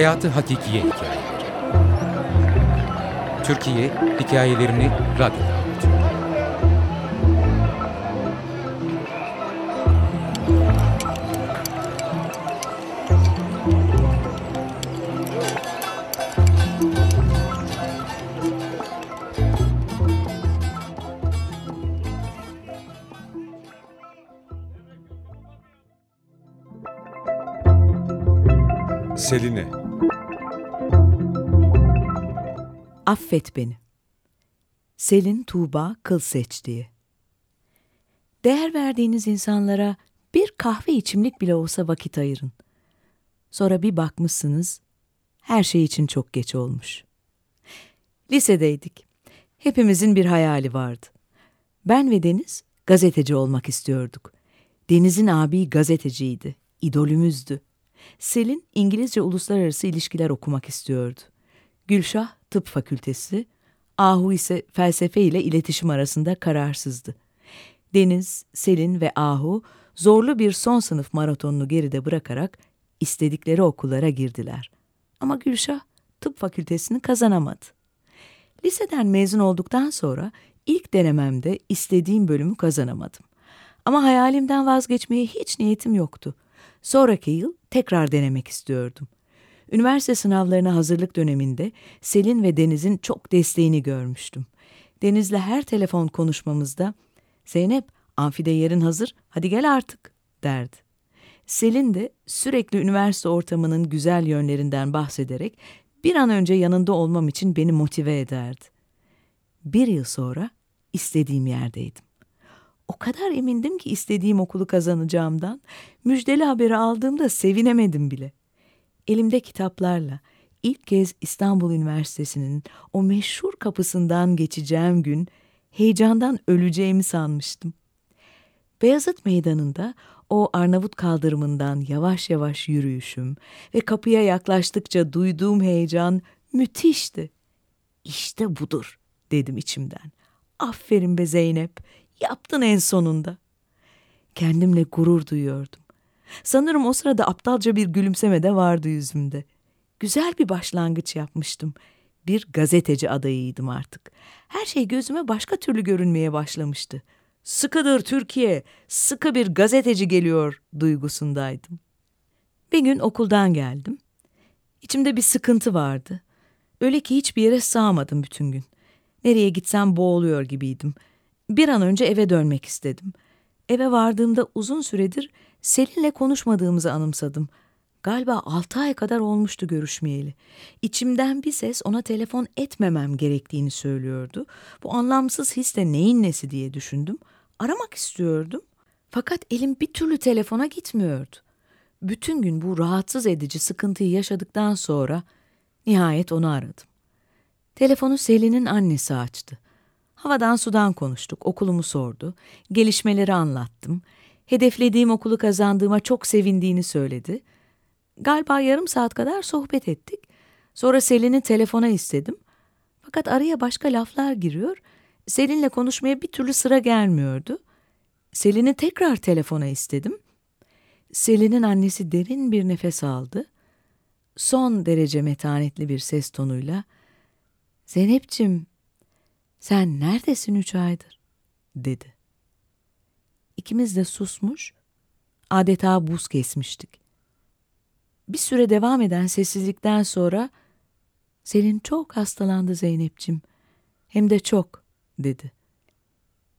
Hayatı Hakikiye Hikayeleri Türkiye hikayelerini radyoda anlatıyor. Seline. Affet beni. Selin Tuğba Kılseç diye. Değer verdiğiniz insanlara bir kahve içimlik bile olsa vakit ayırın. Sonra bir bakmışsınız, her şey için çok geç olmuş. Lisedeydik. Hepimizin bir hayali vardı. Ben ve Deniz gazeteci olmak istiyorduk. Deniz'in abi gazeteciydi, idolümüzdü. Selin İngilizce uluslararası ilişkiler okumak istiyordu. Gülşah tıp fakültesi, Ahu ise felsefe ile iletişim arasında kararsızdı. Deniz, Selin ve Ahu zorlu bir son sınıf maratonunu geride bırakarak istedikleri okullara girdiler. Ama Gülşah tıp fakültesini kazanamadı. Liseden mezun olduktan sonra ilk denememde istediğim bölümü kazanamadım. Ama hayalimden vazgeçmeye hiç niyetim yoktu. Sonraki yıl tekrar denemek istiyordum. Üniversite sınavlarına hazırlık döneminde Selin ve Deniz'in çok desteğini görmüştüm. Deniz'le her telefon konuşmamızda Zeynep amfide yerin hazır hadi gel artık derdi. Selin de sürekli üniversite ortamının güzel yönlerinden bahsederek bir an önce yanında olmam için beni motive ederdi. Bir yıl sonra istediğim yerdeydim. O kadar emindim ki istediğim okulu kazanacağımdan, müjdeli haberi aldığımda sevinemedim bile. Elimde kitaplarla ilk kez İstanbul Üniversitesi'nin o meşhur kapısından geçeceğim gün heyecandan öleceğimi sanmıştım. Beyazıt Meydanı'nda o Arnavut kaldırımından yavaş yavaş yürüyüşüm ve kapıya yaklaştıkça duyduğum heyecan müthişti. İşte budur dedim içimden. Aferin be Zeynep, yaptın en sonunda. Kendimle gurur duyuyordum. Sanırım o sırada aptalca bir gülümseme de vardı yüzümde. Güzel bir başlangıç yapmıştım. Bir gazeteci adayıydım artık. Her şey gözüme başka türlü görünmeye başlamıştı. Sıkıdır Türkiye, sıkı bir gazeteci geliyor duygusundaydım. Bir gün okuldan geldim. İçimde bir sıkıntı vardı. Öyle ki hiçbir yere sığamadım bütün gün. Nereye gitsem boğuluyor gibiydim. Bir an önce eve dönmek istedim. Eve vardığımda uzun süredir Selin'le konuşmadığımızı anımsadım. Galiba altı ay kadar olmuştu görüşmeyeli. İçimden bir ses ona telefon etmemem gerektiğini söylüyordu. Bu anlamsız his de neyin nesi diye düşündüm. Aramak istiyordum. Fakat elim bir türlü telefona gitmiyordu. Bütün gün bu rahatsız edici sıkıntıyı yaşadıktan sonra nihayet onu aradım. Telefonu Selin'in annesi açtı. Havadan sudan konuştuk, okulumu sordu, gelişmeleri anlattım. Hedeflediğim okulu kazandığıma çok sevindiğini söyledi. Galiba yarım saat kadar sohbet ettik. Sonra Selin'i telefona istedim. Fakat araya başka laflar giriyor. Selin'le konuşmaya bir türlü sıra gelmiyordu. Selin'i tekrar telefona istedim. Selin'in annesi derin bir nefes aldı. Son derece metanetli bir ses tonuyla Zeynep'cim sen neredesin üç aydır? dedi. İkimiz de susmuş, adeta buz kesmiştik. Bir süre devam eden sessizlikten sonra Selin çok hastalandı Zeynep'cim. Hem de çok dedi.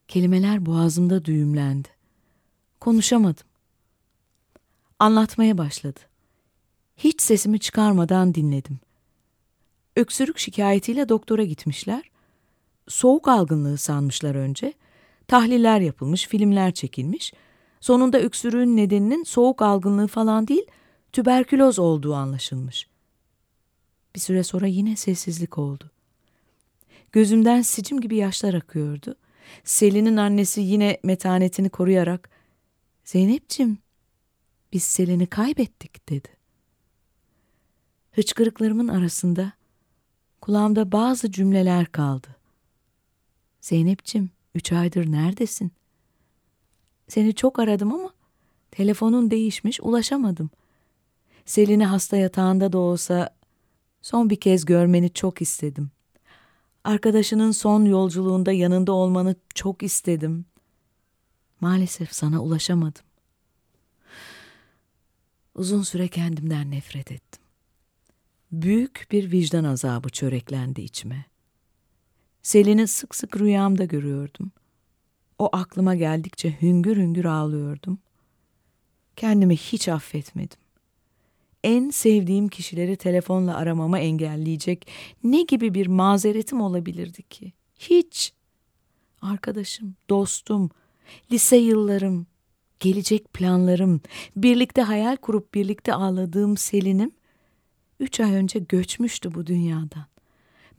Kelimeler boğazımda düğümlendi. Konuşamadım. Anlatmaya başladı. Hiç sesimi çıkarmadan dinledim. Öksürük şikayetiyle doktora gitmişler. Soğuk algınlığı sanmışlar önce. Tahliller yapılmış, filmler çekilmiş. Sonunda öksürüğün nedeninin soğuk algınlığı falan değil, tüberküloz olduğu anlaşılmış. Bir süre sonra yine sessizlik oldu. Gözümden sicim gibi yaşlar akıyordu. Selin'in annesi yine metanetini koruyarak Zeynep'cim biz Selin'i kaybettik dedi. Hıçkırıklarımın arasında kulağımda bazı cümleler kaldı. Zeynep'cim üç aydır neredesin? Seni çok aradım ama telefonun değişmiş ulaşamadım. Selin'i hasta yatağında da olsa son bir kez görmeni çok istedim. Arkadaşının son yolculuğunda yanında olmanı çok istedim. Maalesef sana ulaşamadım. Uzun süre kendimden nefret ettim. Büyük bir vicdan azabı çöreklendi içime. Selin'i sık sık rüyamda görüyordum. O aklıma geldikçe hüngür hüngür ağlıyordum. Kendimi hiç affetmedim. En sevdiğim kişileri telefonla aramamı engelleyecek ne gibi bir mazeretim olabilirdi ki? Hiç. Arkadaşım, dostum, lise yıllarım, gelecek planlarım, birlikte hayal kurup birlikte ağladığım Selin'im, üç ay önce göçmüştü bu dünyadan.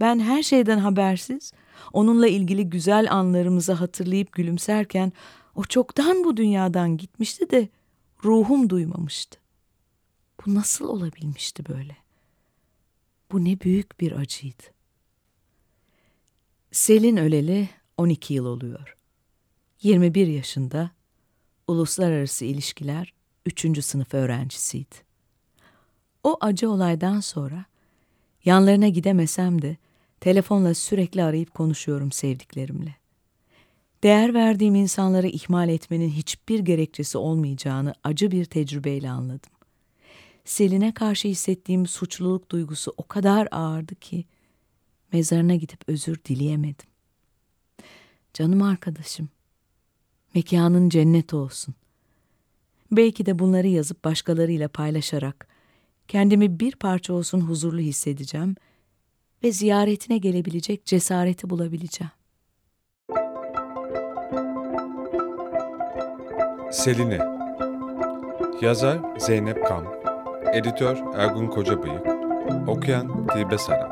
Ben her şeyden habersiz, onunla ilgili güzel anlarımızı hatırlayıp gülümserken, o çoktan bu dünyadan gitmişti de ruhum duymamıştı. Bu nasıl olabilmişti böyle? Bu ne büyük bir acıydı. Selin öleli 12 yıl oluyor. 21 yaşında, uluslararası ilişkiler 3. sınıf öğrencisiydi. O acı olaydan sonra yanlarına gidemesem de telefonla sürekli arayıp konuşuyorum sevdiklerimle. Değer verdiğim insanları ihmal etmenin hiçbir gerekçesi olmayacağını acı bir tecrübeyle anladım. Selin'e karşı hissettiğim suçluluk duygusu o kadar ağırdı ki mezarına gidip özür dileyemedim. Canım arkadaşım, mekanın cennet olsun. Belki de bunları yazıp başkalarıyla paylaşarak kendimi bir parça olsun huzurlu hissedeceğim ve ziyaretine gelebilecek cesareti bulabileceğim. Seline. Yazar Zeynep Kam Editör Ergun Kocabıyık. Okuyan Dilbe Saran